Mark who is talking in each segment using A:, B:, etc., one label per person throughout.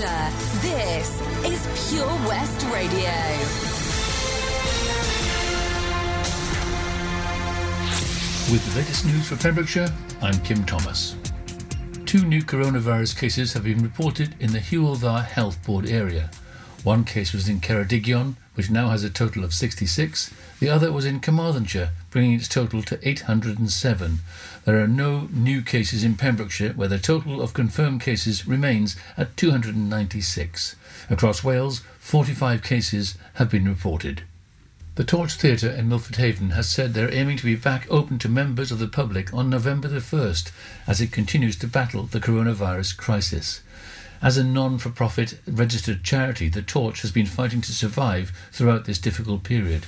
A: Pembrokeshire, this is Pure West Radio.
B: With the latest news for Pembrokeshire, I'm Kim Thomas. Two new coronavirus cases have been reported in the Hywel Dda Health Board area. One case was in Ceredigion, which now has a total of 66. The other was in Carmarthenshire, bringing its total to 807. There are no new cases in Pembrokeshire, where the total of confirmed cases remains at 296. Across Wales, 45 cases have been reported. The Torch Theatre in Milford Haven has said they're aiming to be back open to members of the public on November the 1st as it continues to battle the coronavirus crisis. As a non for profit registered charity, the Torch has been fighting to survive throughout this difficult period.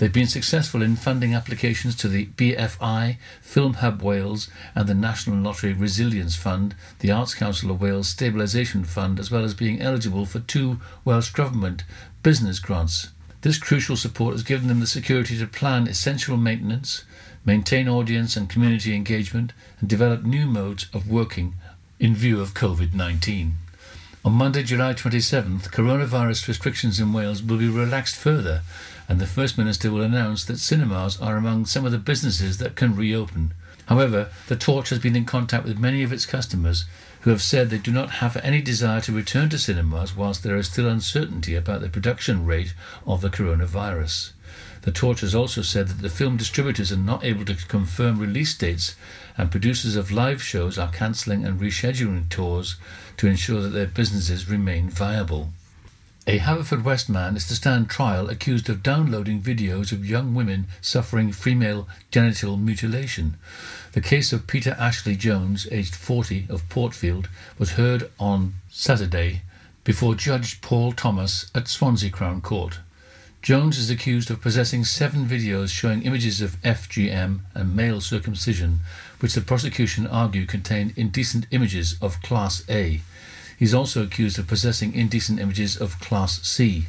B: They've been successful in funding applications to the BFI, Film Hub Wales, and the National Lottery Resilience Fund, the Arts Council of Wales Stabilisation Fund, as well as being eligible for two Welsh Government business grants. This crucial support has given them the security to plan essential maintenance, maintain audience and community engagement, and develop new modes of working in view of COVID 19. On Monday, July 27th, coronavirus restrictions in Wales will be relaxed further, and the First Minister will announce that cinemas are among some of the businesses that can reopen. However, the Torch has been in contact with many of its customers who have said they do not have any desire to return to cinemas whilst there is still uncertainty about the production rate of the coronavirus. The Torch has also said that the film distributors are not able to confirm release dates, and producers of live shows are cancelling and rescheduling tours to ensure that their businesses remain viable. A Haverfordwest man is to stand trial accused of downloading videos of young women suffering female genital mutilation. The case of Peter Ashley Jones, aged 40, of Portfield, was heard on Saturday before Judge Paul Thomas at Swansea Crown Court. Jones is accused of possessing seven videos showing images of FGM and male circumcision, which the prosecution argue contain indecent images of Class A. He's also accused of possessing indecent images of Class C.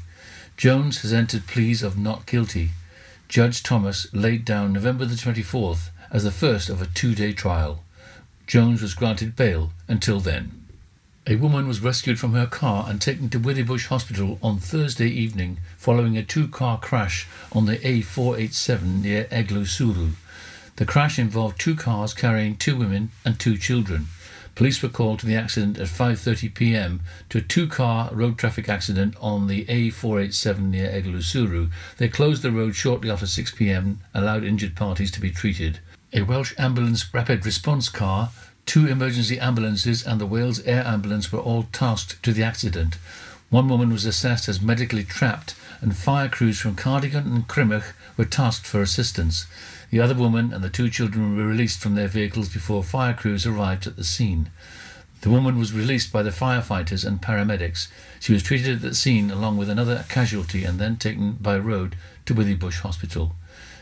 B: Jones has entered pleas of not guilty. Judge Thomas laid down November the 24th as the first of a two day trial. Jones was granted bail until then. A woman was rescued from her car and taken to Withybush Hospital on Thursday evening following a two car crash on the A487 near Eglwyswrw. The crash involved two cars carrying two women and two children. Police were called to the accident at 5:30 p.m. to a two-car road traffic accident on the A487 near Eglwyswrw. They closed the road shortly after 6 p.m. allowed injured parties to be treated. A Welsh ambulance rapid response car Two emergency ambulances and the Wales Air Ambulance were all tasked to the accident. One woman was assessed as medically trapped, and fire crews from Cardigan and Crymych were tasked for assistance. The other woman and the two children were released from their vehicles before fire crews arrived at the scene. The woman was released by the firefighters and paramedics. She was treated at the scene along with another casualty and then taken by road to Withybush Hospital.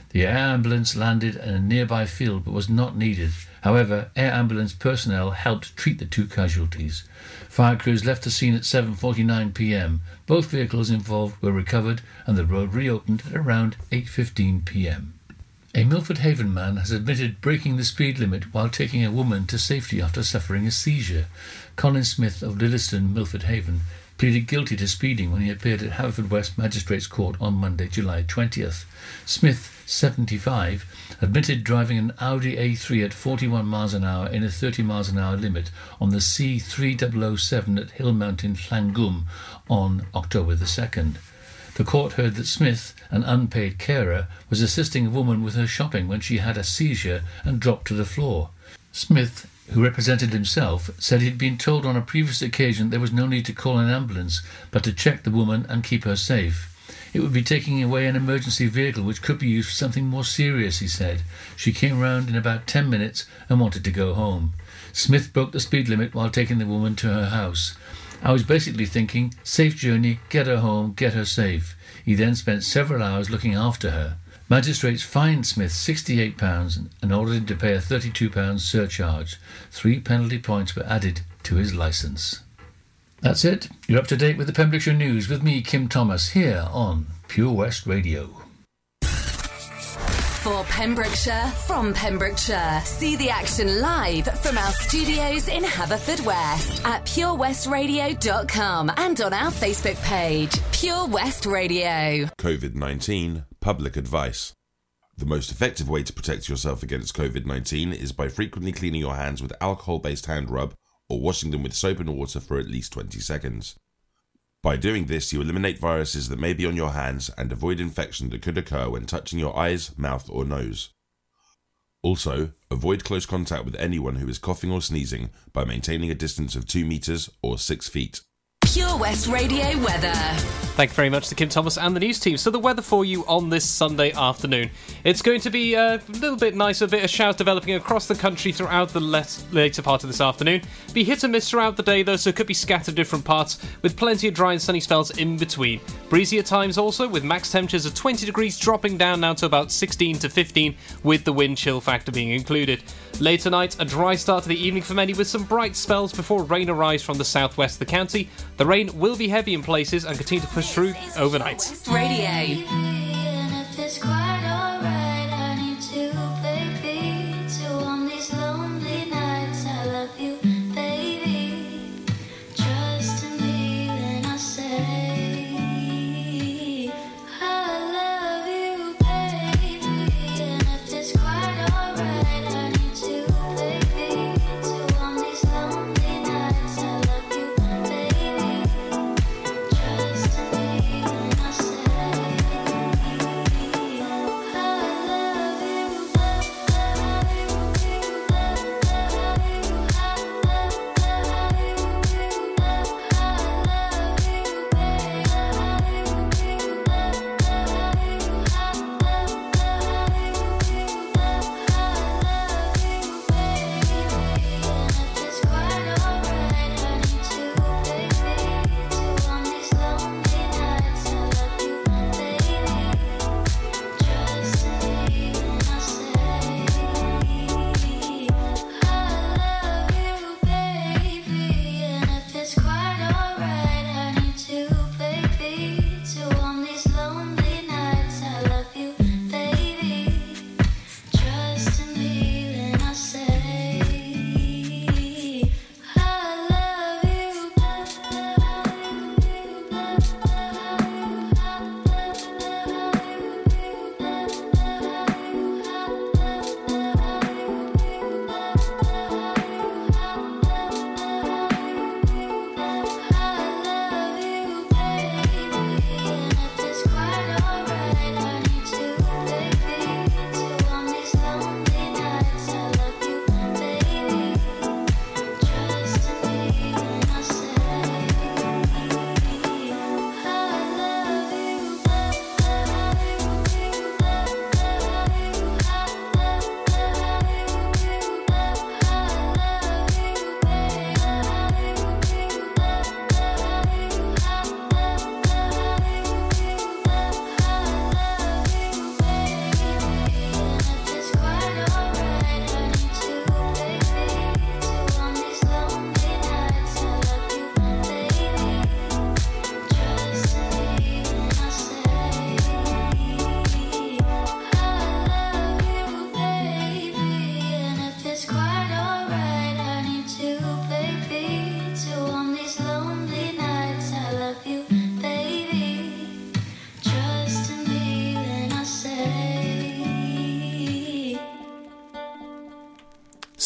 B: The air ambulance landed in a nearby field but was not needed. However, air ambulance personnel helped treat the two casualties. Fire crews left the scene at 7:49 p.m. Both vehicles involved were recovered and the road reopened at around 8:15 p.m. A Milford Haven man has admitted breaking the speed limit while taking a woman to safety after suffering a seizure. Colin Smith of Liddeston, Milford Haven, pleaded guilty to speeding when he appeared at Haverfordwest Magistrates Court on Monday, July 20th. Smith 75, admitted driving an Audi A3 at 41 miles an hour in a 30 miles an hour limit on the C3007 at Hill Mountain, Llangwm on October the 2nd. The court heard that Smith, an unpaid carer, was assisting a woman with her shopping when she had a seizure and dropped to the floor. Smith, who represented himself, said he'd been told on a previous occasion there was no need to call an ambulance, but to check the woman and keep her safe. It would be taking away an emergency vehicle which could be used for something more serious, he said. She came round in about ten minutes and wanted to go home. Smith broke the speed limit while taking the woman to her house. I was basically thinking, safe journey, get her home, get her safe. He then spent several hours looking after her. Magistrates fined Smith £68 and ordered him to pay a £32 surcharge. Three penalty points were added to his licence. That's it. You're up to date with the Pembrokeshire News with me, Kim Thomas, here on Pure West Radio.
A: For Pembrokeshire, from Pembrokeshire. See the action live from our studios in Haverfordwest at purewestradio.com and on our Facebook page, Pure West Radio.
C: COVID 19 Public Advice. The most effective way to protect yourself against COVID 19 is by frequently cleaning your hands with alcohol based hand rub or washing them with soap and water for at least 20 seconds. By doing this, you eliminate viruses that may be on your hands and avoid infection that could occur when touching your eyes, mouth, or nose. Also, avoid close contact with anyone who is coughing or sneezing by maintaining a distance of 2 meters or 6 feet.
A: Pure West Radio weather.
D: Thank you very much to Kim Thomas and the news team. So, the weather for you on this Sunday afternoon. It's going to be a little bit nicer, a bit of showers developing across the country throughout the less, later part of this afternoon. Be hit and miss throughout the day, though, so it could be scattered different parts, with plenty of dry and sunny spells in between. Breezy at times also, with max temperatures of 20 degrees dropping down now to about 16 to 15, with the wind chill factor being included. Late tonight, a dry start to the evening for many, with some bright spells before rain arrives from the southwest of the county. The rain will be heavy in places and continue to push through overnight.
A: Radio.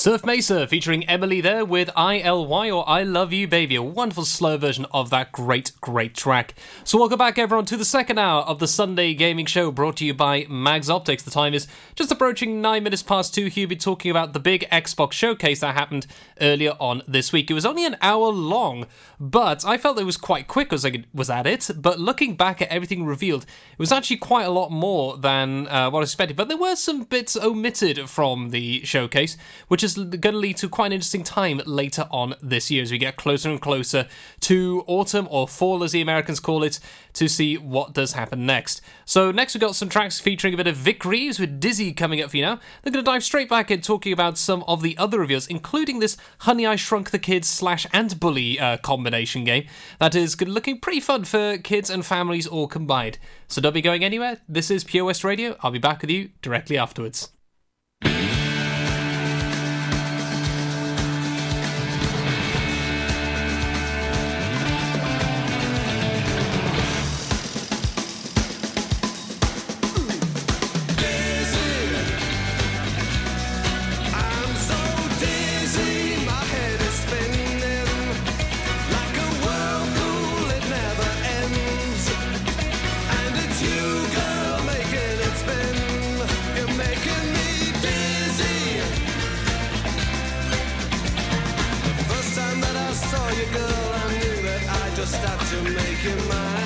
D: Surf Mesa featuring Emilee there with ILY or I Love You Baby, a wonderful slow version of that great, great track. So, welcome back everyone to the second hour of the Sunday Gaming Show brought to you by Mags Optics. The time is just approaching nine minutes past two. Be talking about the big Xbox showcase that happened earlier on this week. It was only an hour long, but I felt it was quite quick as I was at it. But looking back at everything revealed, it was actually quite a lot more than uh, what I expected. But there were some bits omitted from the showcase, which is
E: is going to lead to quite an interesting time later on this year as we get closer and closer to autumn or fall, as the Americans call it, to see what does happen next. So, next we've got some tracks featuring a bit of Vic Reeves with Dizzy coming up for you now. They're going to dive straight back in talking about some of the other reveals, including this Honey I Shrunk the Kids slash and Bully uh, combination game that is looking pretty fun for kids and families all combined. So, don't be going anywhere. This is Pure West Radio. I'll be back with you directly afterwards. your mind.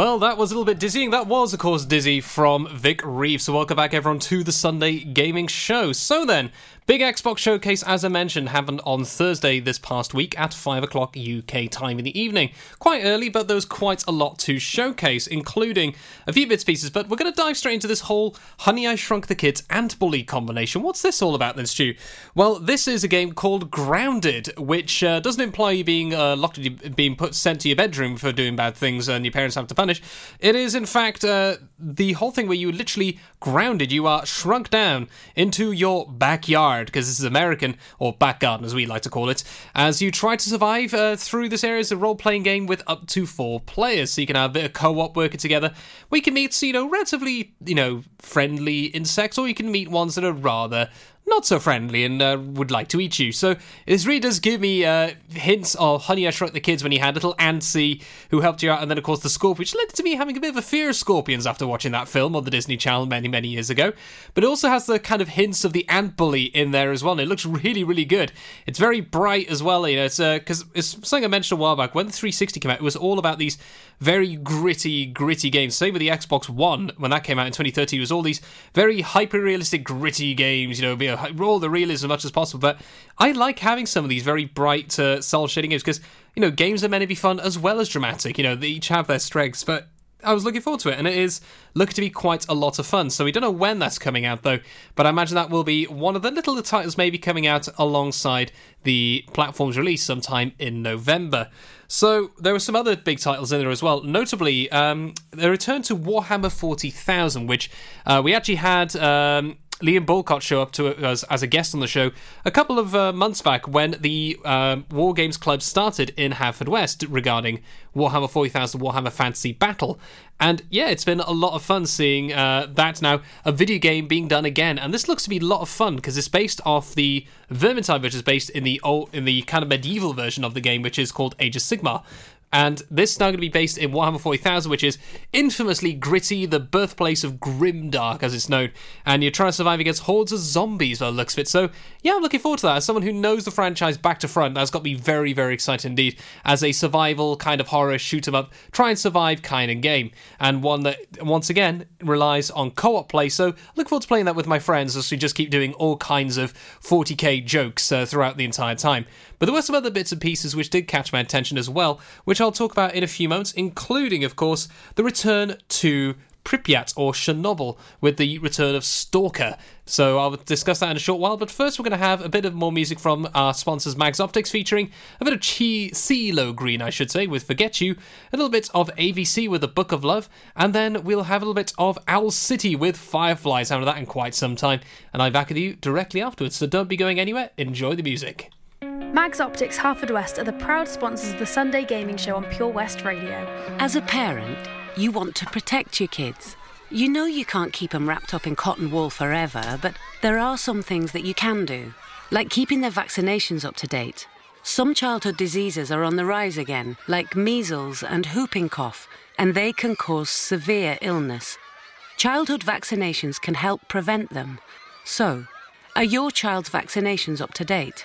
E: Well, that was a little bit dizzying. That was, of course, Dizzy from Vic Reeves. So, welcome back, everyone, to the Sunday Gaming Show. So, then, Big Xbox Showcase, as I mentioned, happened on Thursday this past week at 5 o'clock UK time in the evening. Quite early, but there was quite a lot to showcase, including a few bits pieces. But we're going to dive straight into this whole Honey I Shrunk the Kids and Bully combination. What's this all about then, Stu? Well, this is a game called Grounded, which uh, doesn't imply you being uh, locked, being put sent to your bedroom for doing bad things and your parents have to punish. It is, in fact, uh, the whole thing where you literally grounded, you are shrunk down into your backyard because this is American, or back garden as we like to call it, as you try to survive uh, through this area as a role playing game with up to four players. So you can have a bit of co op working together. We can meet, you know, relatively, you know, friendly insects, or you can meet ones that are rather
D: not so friendly and uh, would like to eat you. So his readers give me uh, hints of Honey I Shrunk the Kids when he had little Antsy who helped you out, and then of course the Scorpion, which led to me having a bit of a fear of scorpions after watching that film on the Disney Channel many many years ago. But it also has the kind of hints of the Ant Bully in there as well. And it looks really really good. It's very bright as well. You know, it's because uh, it's something I mentioned a while back when the 360 came out. It was all about these very gritty, gritty games. Same with the Xbox One when that came out in 2013. It was all these very hyper realistic, gritty games. You know, be roll the realism as much as possible. But I like having some of these very bright, uh, cel shading games because you know games are meant to be fun as well as dramatic. You know, they each have their strengths, but I was looking forward to it, and it is looking to be quite a lot of fun. So we don't know when that's coming out though, but I imagine that will be one of the little titles maybe coming out alongside the platform's release sometime in November. So there were some other big titles in there as well. Notably, um, the return to Warhammer 40,000, which uh, we actually had. Um, Liam Bulcott show up to us as a guest on the show a couple of uh, months back when the uh, War Games Club started in Haverfordwest regarding Warhammer 40,000 Warhammer Fantasy Battle. And yeah, it's been a lot of fun seeing uh, that now, a video game being done again. And this looks to be a lot of fun because it's based off the Vermintide, which is based in the old, in the kind of medieval version of the game, which is called Age of Sigmar. And this is now going to be based in Warhammer 40,000, which is infamously gritty, the birthplace of Grimdark, as it's known. And you're trying to survive against hordes of zombies by the looks of it. So, yeah, I'm looking forward to that. As someone who knows the franchise back to front, that's got me very, very excited indeed. As a survival kind of horror, shoot 'em up, try and survive kind of game. And one that, once again, relies on co op play. So, look forward to playing that with my friends as we just keep doing all kinds of 40k jokes uh, throughout the entire time. But there were some other bits and pieces which did catch my attention as well, which I'll talk about in a few moments, including, of course, the return to Pripyat or Chernobyl with the return of Stalker. So I'll discuss that in a short while, but first we're going to have a bit of more music from our sponsors Mags Optics featuring a bit of Chi CeeLo Green, I should say, with Forget You, a little bit of AVC with The Book of Love, and then we'll have a little bit of Owl City with Fireflies. Haven't that in quite some time, and I'm back with you directly afterwards, so don't be going anywhere, enjoy the music.
F: Mags Optics Haverfordwest are the proud sponsors of the Sunday Gaming Show on Pure West Radio.
G: As a parent, you want to protect your kids. You know you can't keep them wrapped up in cotton wool forever, but there are some things that you can do, like keeping their vaccinations up to date. Some childhood diseases are on the rise again, like measles and whooping cough, and they can cause severe illness. Childhood vaccinations can help prevent them. So, are your child's vaccinations up to date?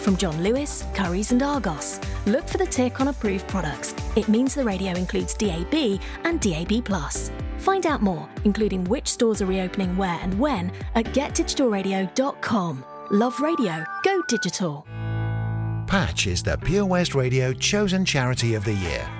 F: from John Lewis, Curry's, and Argos. Look for the tick on approved products. It means the radio includes DAB and DAB. Find out more, including which stores are reopening where and when, at getdigitalradio.com. Love radio, go digital.
H: Patch is the Pure West Radio chosen charity of the year.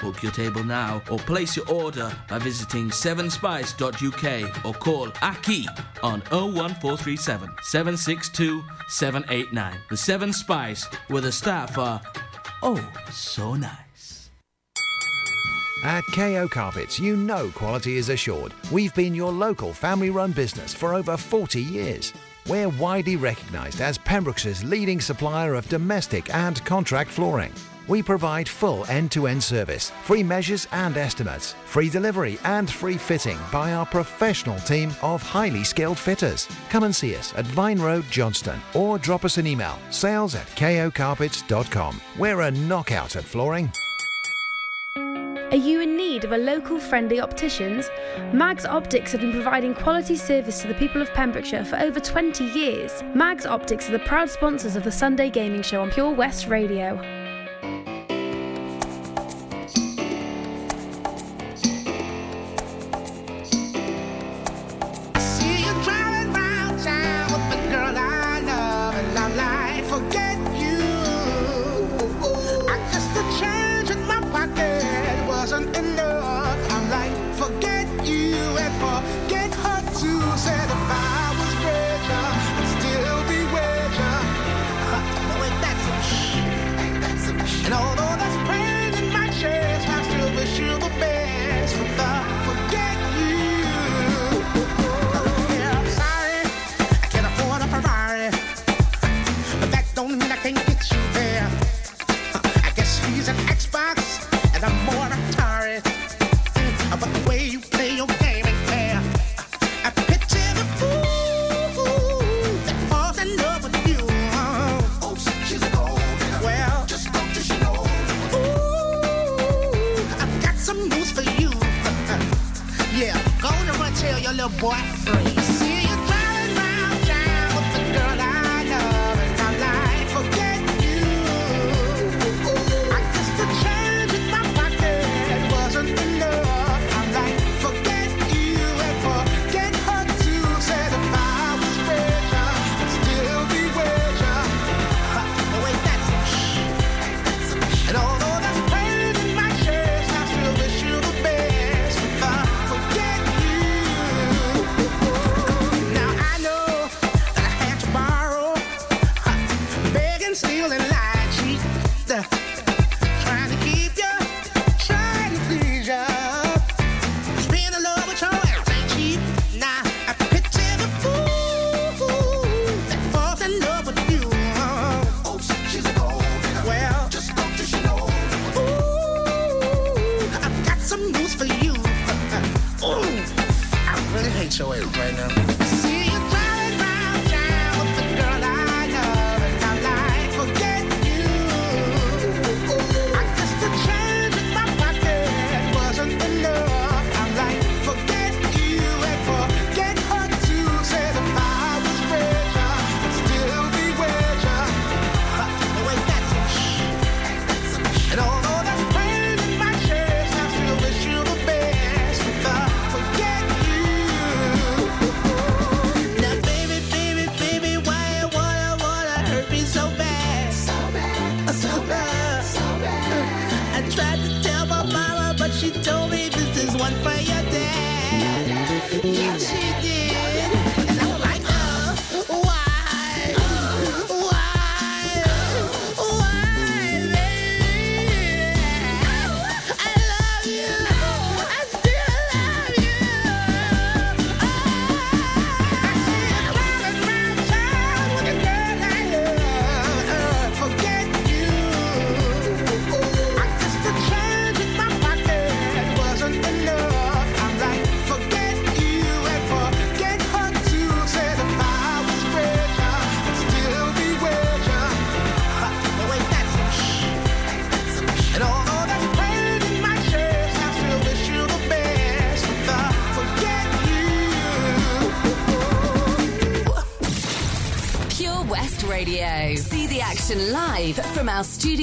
I: Book your table now or place your order by visiting 7spice.uk or call Aki on 01437 762 789. The Seven Spice, where the staff are oh so nice.
H: At KO Carpets, you know quality is assured. We've been your local family run business for over 40 years. We're widely recognised as Pembroke's leading supplier of domestic and contract flooring. We provide full end-to-end service, free measures and estimates, free delivery and free fitting by our professional team of highly skilled fitters. Come and see us at Vine Road Johnston or drop us an email, sales at kocarpets.com. We're a knockout at flooring.
J: Are you in need of a local friendly opticians? Mags Optics have been providing quality service to the people of Pembrokeshire for over 20 years. Mags Optics are the proud sponsors of the Sunday Gaming Show on Pure West Radio.
K: can get you there. I guess he's an Xbox and I'm more Atari. Uh, but the way you play your fair. Uh, I the fool that falls in love with you. Well, just don't you know? Ooh, I've got some news for you. Uh, yeah, and tell your
L: little boy.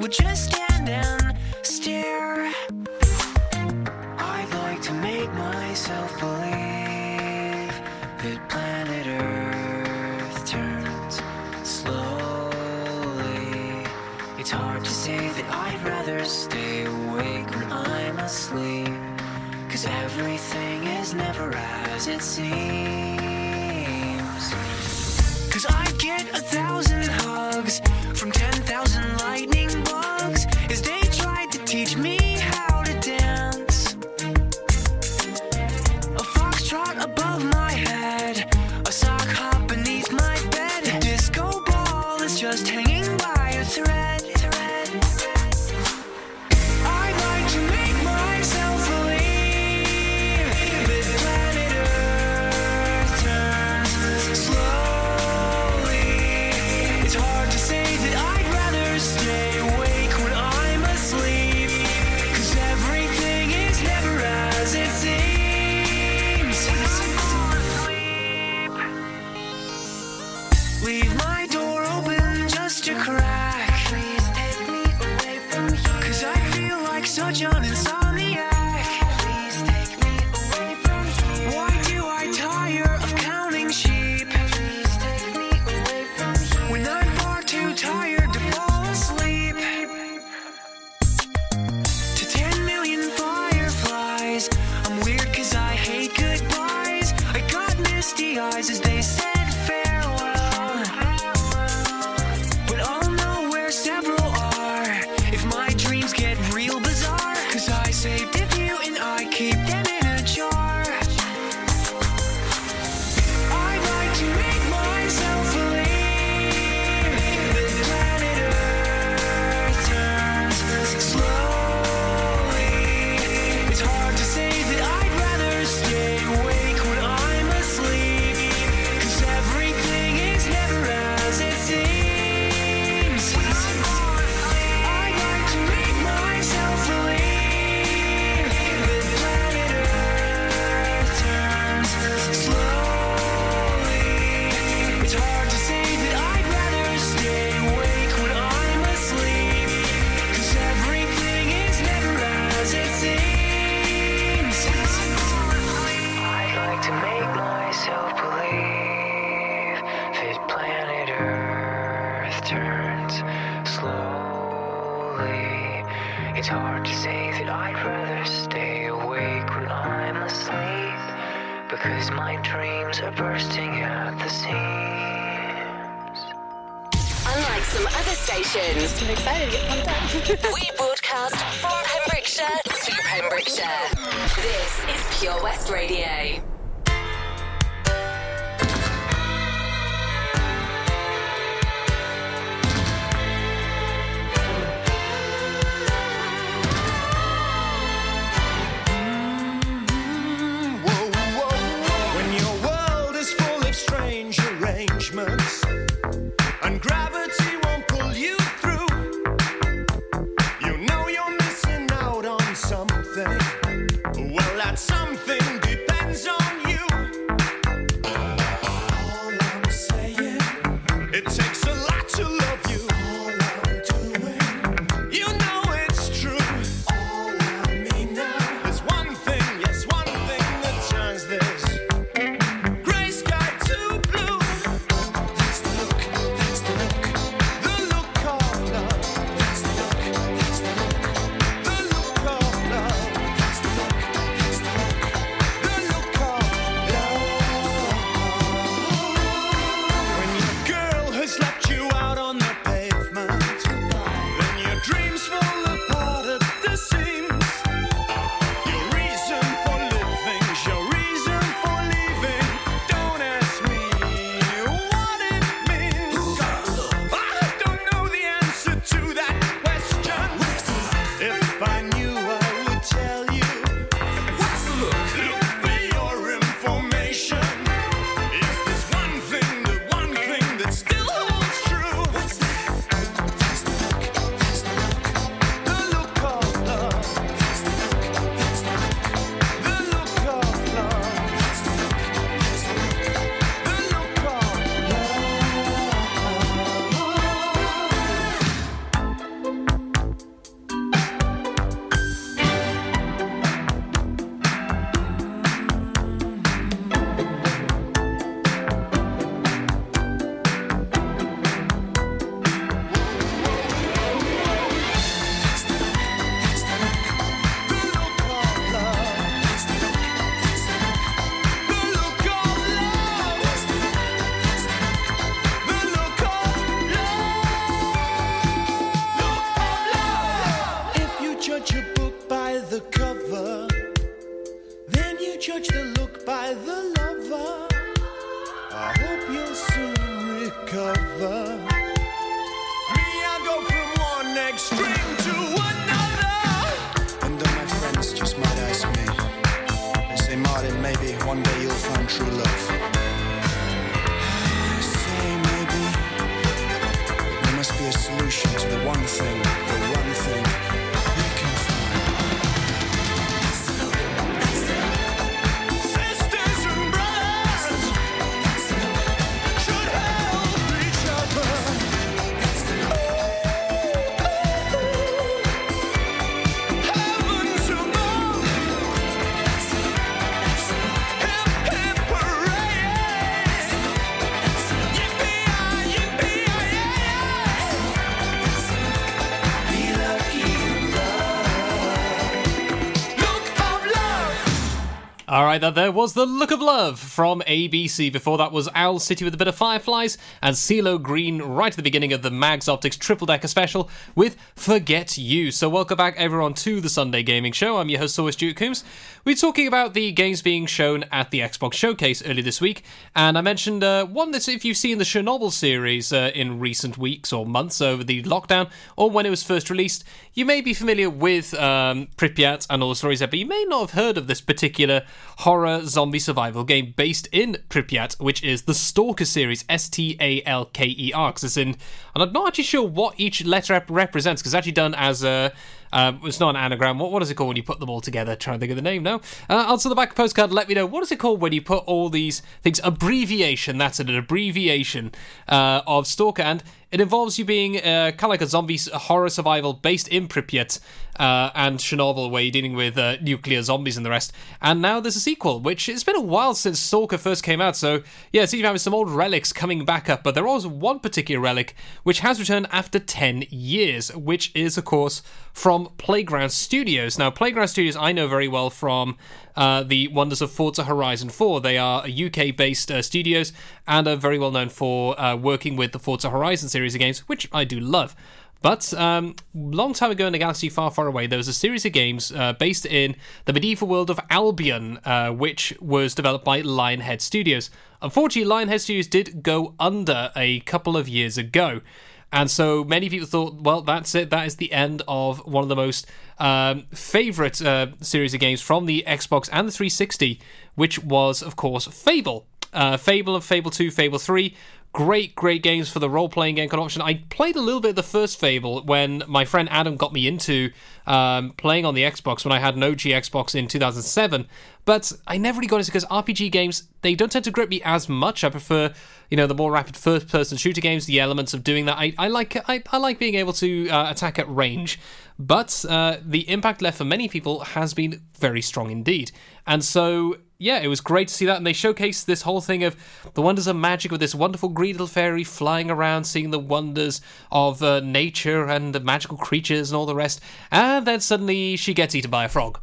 M: would
N: just stand and stare. I'd like to make myself believe that planet Earth turns slowly. It's hard to say that I'd rather stay awake when I'm asleep. Cause everything is never as it seems. Cause I get a
O: thousand hugs from
P: ten thousand. Soon
D: right, that there was the look of love from ABC. Before that was Owl City with a bit of Fireflies and CeeLo Green right at the beginning of the Mags Optics Triple Decker Special with Forget You. So welcome back everyone to the Sunday Gaming Show. I'm your host, Duke Coombes. We're talking about the games being shown at the Xbox Showcase earlier this week, and I mentioned uh, one that if you've seen the Chernobyl series uh, in recent weeks or months over the lockdown, or when it was first released, you may be familiar with um, Pripyat and all the stories there, but you may not have heard of this particular horror zombie survival game based in Pripyat, which is the Stalker series, S T A L K E R. And I'm not actually sure what each letter rep- represents, because it's actually done as a. Um, it's not an anagram. What, what is it called when you put them all together? Trying to think of the name now. Uh, answer the back of the postcard. Let me know what is it called when you put all these things. Abbreviation. That's. An abbreviation uh, of Stalker, and it involves you being uh, kind of like a zombie horror survival based in Pripyat uh, and Chernobyl, where you're dealing with uh, nuclear zombies and the rest. And now there's a sequel, which it's been a while since Stalker first came out. So yeah, it seems to have some old relics coming back up. But there was one particular relic which has returned after 10 years, which is of course from Playground Studios. Now, Playground Studios I know very well from uh, the wonders of Forza Horizon 4. They are UK based uh, studios and are very well known for uh, working with the Forza Horizon series of games, which I do love. But um, long time ago in a galaxy far, far away, there was a series of games uh, based in the medieval world of Albion, uh, which was developed by Lionhead Studios. Unfortunately, Lionhead Studios did go under a couple of years ago. And so many people thought, well, that's it. That is the end of one of the most um, favorite uh, series of games from the Xbox and the 360, which was, of course, Fable. Uh, Fable and Fable 2, Fable 3. Great, great games for the role playing game option. I played a little bit of the first Fable when my friend Adam got me into um, playing on the Xbox when I had an OG Xbox in 2007. But I never really got into because RPG games, they don't tend to grip me as much. I prefer, you know, the more rapid first person shooter games, the elements of doing that. I, I like I, I like being able to uh, attack at range. But uh, the impact left for many people has been very strong indeed. And so yeah, it was great to see that. And they showcased this whole thing of the wonders of magic with this wonderful green little fairy flying around, seeing the wonders of uh, nature and the magical creatures and all the rest. And then suddenly she gets eaten by a frog.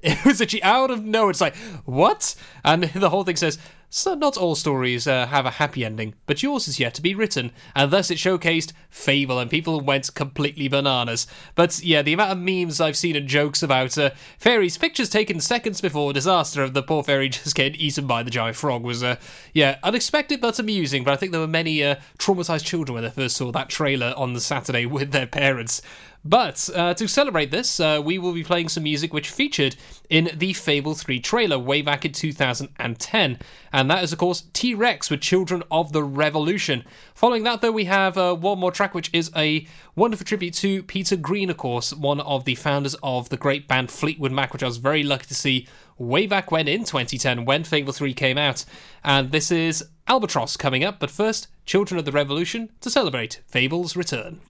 D: It was actually out of nowhere. It's like, what? And the whole thing says, so not all stories uh, have a happy ending, but yours is yet to be written. And thus it showcased Fable, and people went completely bananas. But yeah, the amount of memes I've seen and jokes about uh, fairies, pictures taken seconds before disaster of the poor fairy just getting eaten by the giant frog was, uh, yeah, unexpected but amusing. But I think there were many uh, traumatized children when they first saw that trailer on the Saturday with their parents. But uh, to celebrate this, uh, we will be playing some music which featured in the Fable 3 trailer way back in 2010. And that is, of course, T Rex with Children of the Revolution. Following that, though, we have uh, one more track which is a wonderful tribute to Peter Green, of course, one of the founders of the great band Fleetwood Mac, which I was very lucky to see way back when in 2010 when Fable 3 came out. And this is Albatross coming up, but first, Children of the Revolution to celebrate Fable's return.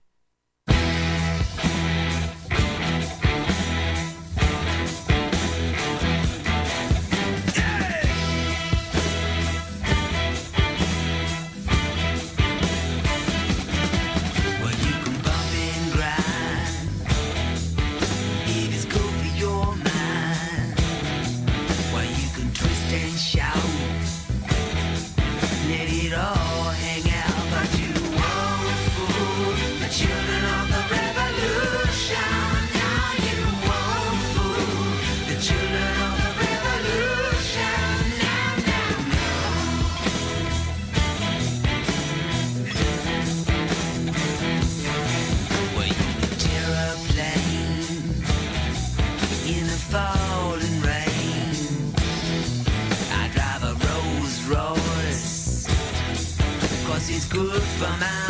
N: Good for
P: my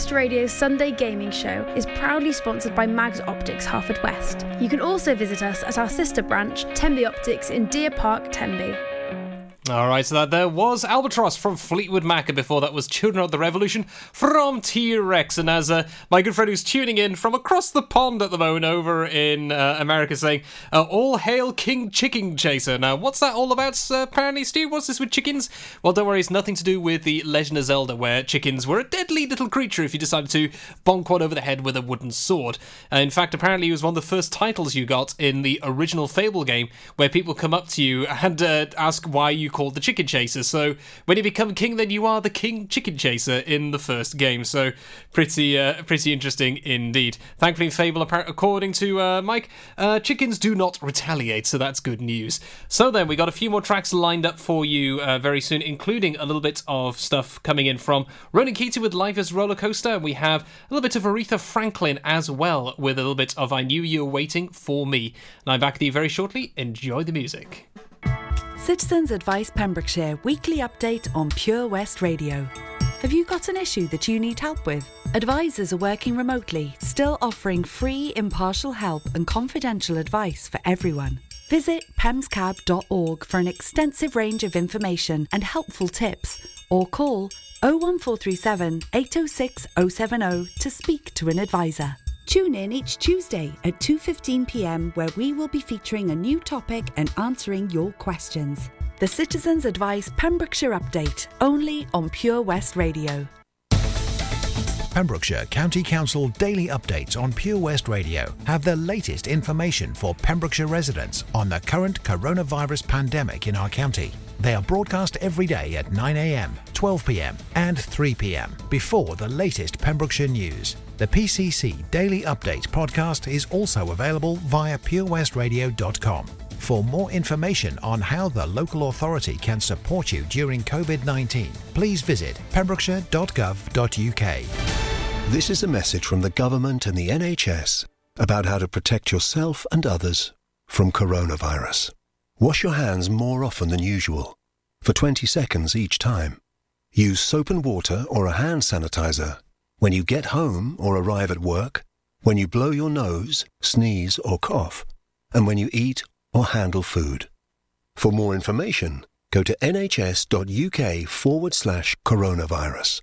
J: West Radio's Sunday gaming show is proudly sponsored by Mags Optics Haverfordwest. You can also visit us at our sister branch, Tenby Optics in Deer Park, Tenby.
D: All right, so that there was Albatross from Fleetwood Mac, and before that was Children of the Revolution from T Rex. And as uh, my good friend who's tuning in from across the pond at the moment over in uh, America saying, uh, All hail King Chicken Chaser. Now, what's that all about, apparently, Steve? What's this with chickens? Well, don't worry, it's nothing to do with the Legend of Zelda, where chickens were a deadly little creature if you decided to bonk one over the head with a wooden sword. In fact, apparently, it was one of the first titles you got in the original Fable game, where people come up to you and uh, ask why you called the Chicken Chaser. So when you become king, then you are the King Chicken Chaser in the first game. So pretty, uh, pretty interesting indeed. Thankfully, in Fable, according to uh, Mike, uh, chickens do not retaliate, so that's good news. So then, we got a few more tracks lined up for you uh, very soon, including a little bit of stuff coming in from Ronan Keating with Life is Roller Coaster. We have a little bit of Aretha Franklin as well, with a little bit of I Knew You Were Waiting for Me. And I'm back with you very shortly. Enjoy the music.
Q: Citizens Advice Pembrokeshire weekly update on Pure West Radio. Have you got an issue that you need help with? Advisors are working remotely, still offering free, impartial help and confidential advice for everyone. Visit pemscab.org for an extensive range of information and helpful tips, or call 01437 806 070 to speak to an advisor. Tune in each Tuesday at 2:15 p.m. where we will be featuring a new topic and answering your questions. The Citizens Advice Pembrokeshire Update, only on Pure West Radio.
H: Pembrokeshire County Council daily updates on Pure West Radio have the latest information for Pembrokeshire residents on the current coronavirus pandemic in our county. They are broadcast every day at 9am, 12pm, and 3pm before the latest Pembrokeshire news. The PCC Daily Update podcast is also available via purewestradio.com. For more information on how the local authority can support you during COVID 19, please visit pembrokeshire.gov.uk.
R: This is a message from the government and the NHS about how to protect yourself and others from coronavirus. Wash your hands more often than usual, for 20 seconds each time. Use soap and water or a hand sanitizer when you get home or arrive at work, when you blow your nose, sneeze, or cough, and when you eat or handle food. For more information, go to nhs.uk forward slash coronavirus.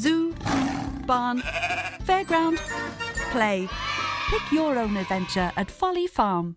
Q: Zoo, barn, fairground, play. Pick your own adventure at Folly Farm.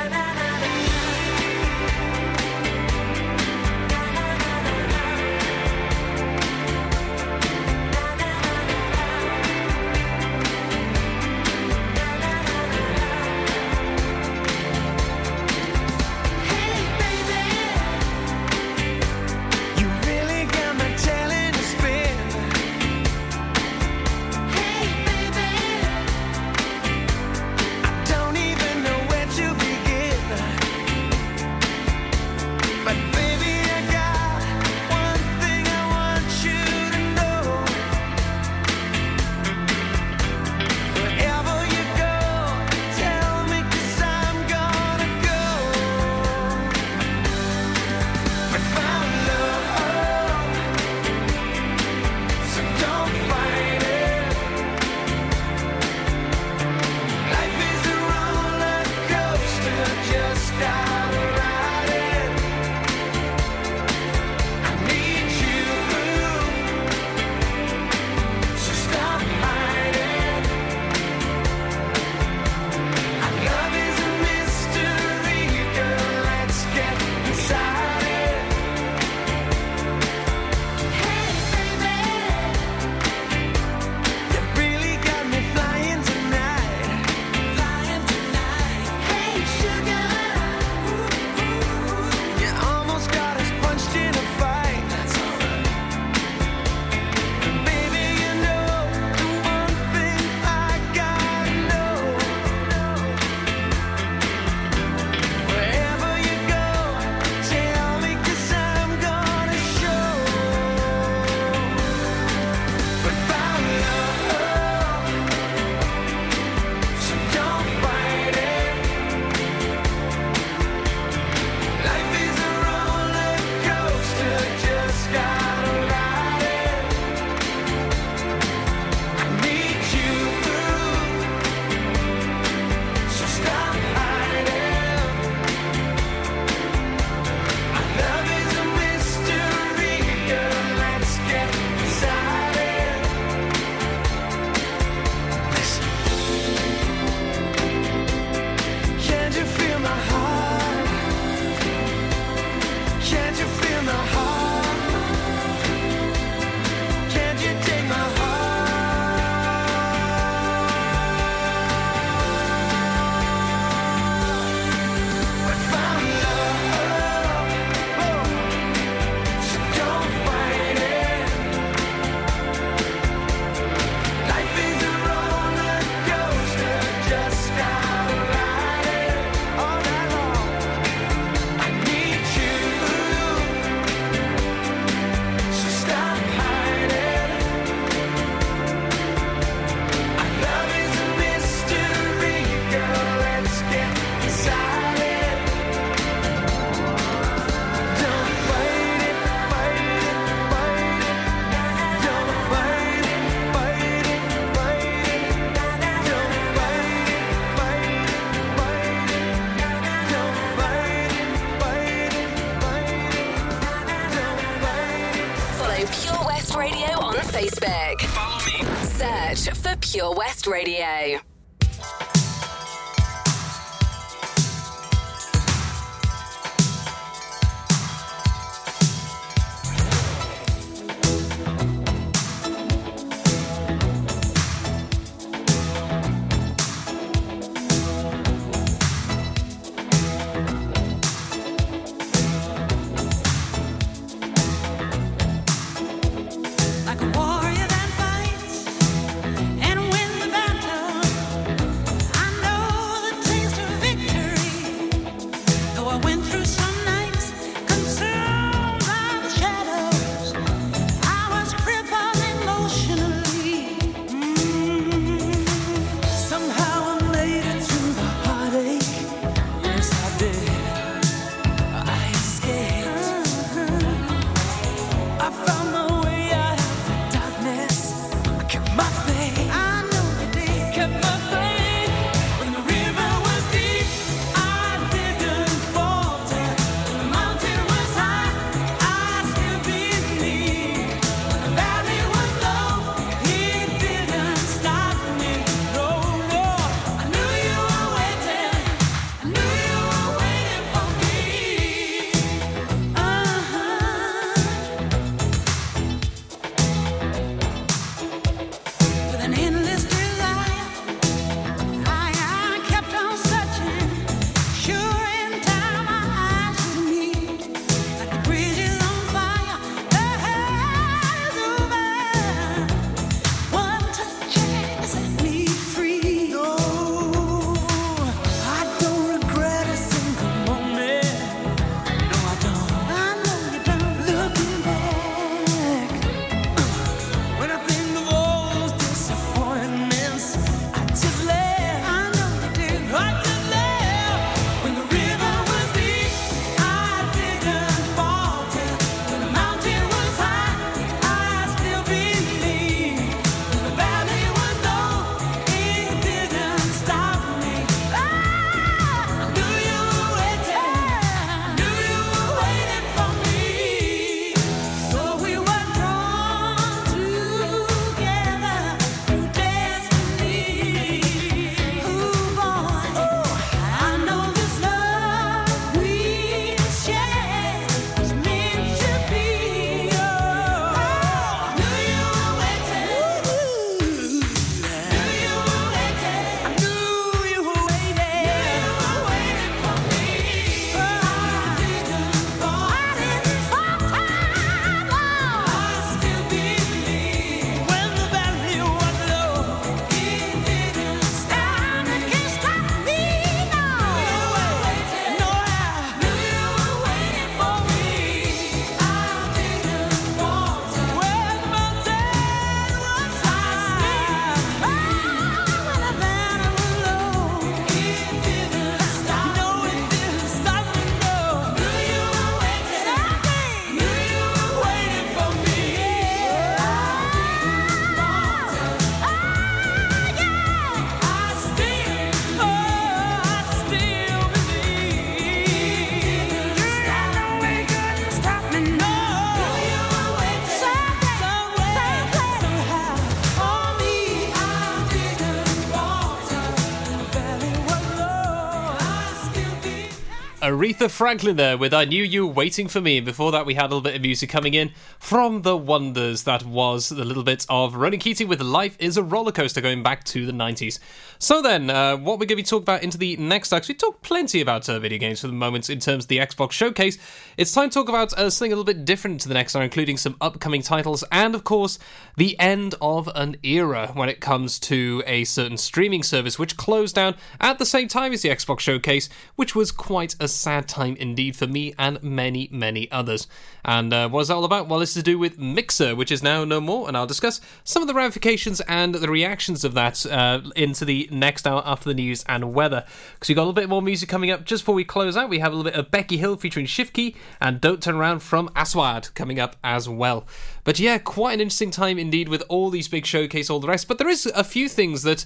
D: Aretha Franklin there with I Knew You Waiting for Me. And before that, we had a little bit of music coming in from the Wonders. That was a little bit of Ronan Keating with Life is a Roller Coaster going back to the 90s. So then, uh, what we're going to be talking about into the next acts, we talked plenty about uh, video games for the moment in terms of the Xbox Showcase. It's time to talk about uh, something a little bit different to the next hour, including some upcoming titles and, of course, the end of an era when it comes to a certain streaming service which closed down at the same time as the Xbox Showcase, which was quite a sad time indeed for me and many, many others. And uh, what is that all about? Well, it's to do with Mixer, which is now no more, and I'll discuss some of the ramifications and the reactions of that uh, into the next hour after the news and weather. Because we've got a little bit more music coming up just before we close out. We have a little bit of Becky Hill featuring Shift K3Y and Don't Turn Around from Aswad coming up as well. But yeah, quite an interesting time indeed with all these big showcase, all the rest. But there is a few things that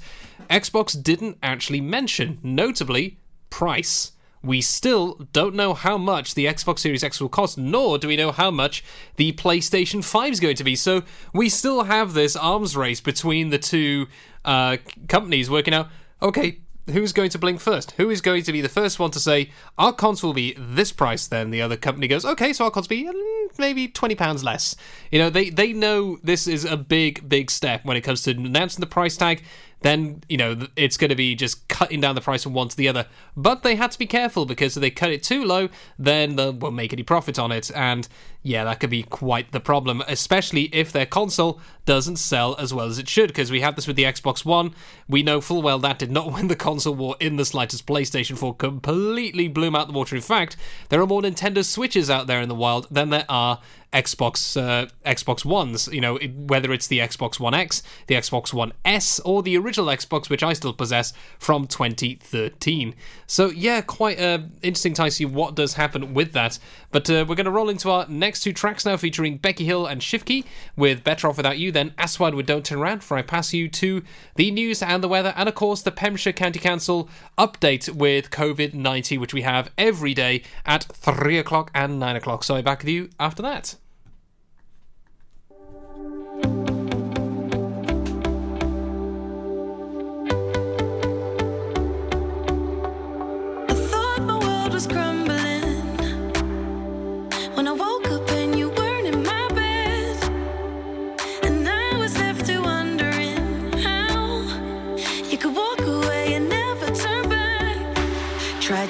D: Xbox didn't actually mention, notably price we still don't know how much the Xbox Series X will cost, nor do we know how much the PlayStation 5 is going to be. So we still have this arms race between the two uh, companies working out, okay, who's going to blink first? Who is going to be the first one to say, our console will be this price? Then the other company goes, okay, so our console will be mm, maybe £20 less. You know, they, they know this is a big, big step when it comes to announcing the price tag then you know it's going to be just cutting down the price from one to the other. But they had to be careful because if they cut it too low, then they won't make any profit on it, and yeah, that could be quite the problem, especially if their console doesn't sell as well as it should. Because we had this with the Xbox One, we know full well that did not win the console war in the slightest. PlayStation 4 completely blew out the water. In fact, there are more Nintendo Switches out there in the wild than there are Xbox uh, Xbox Ones. You know, whether it's the Xbox One X, the Xbox One S, or the original Xbox, which I still possess from 2013. So yeah, quite uh, interesting to see what does happen with that. But uh, we're going to roll into our next two tracks now, featuring Becky Hill and Shift K3Y with "Better Off Without You." Then Aswad with "Don't Turn Around." For I pass you to the news and the weather, and of course the Pembrokeshire County Council update with COVID 19, which we have every day at three o'clock and nine o'clock. So be back with you after that.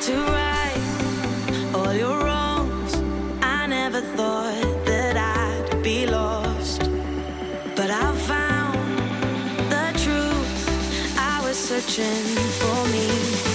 S: To right all your wrongs. I never thought that I'd be lost, but I found the truth. I was searching for me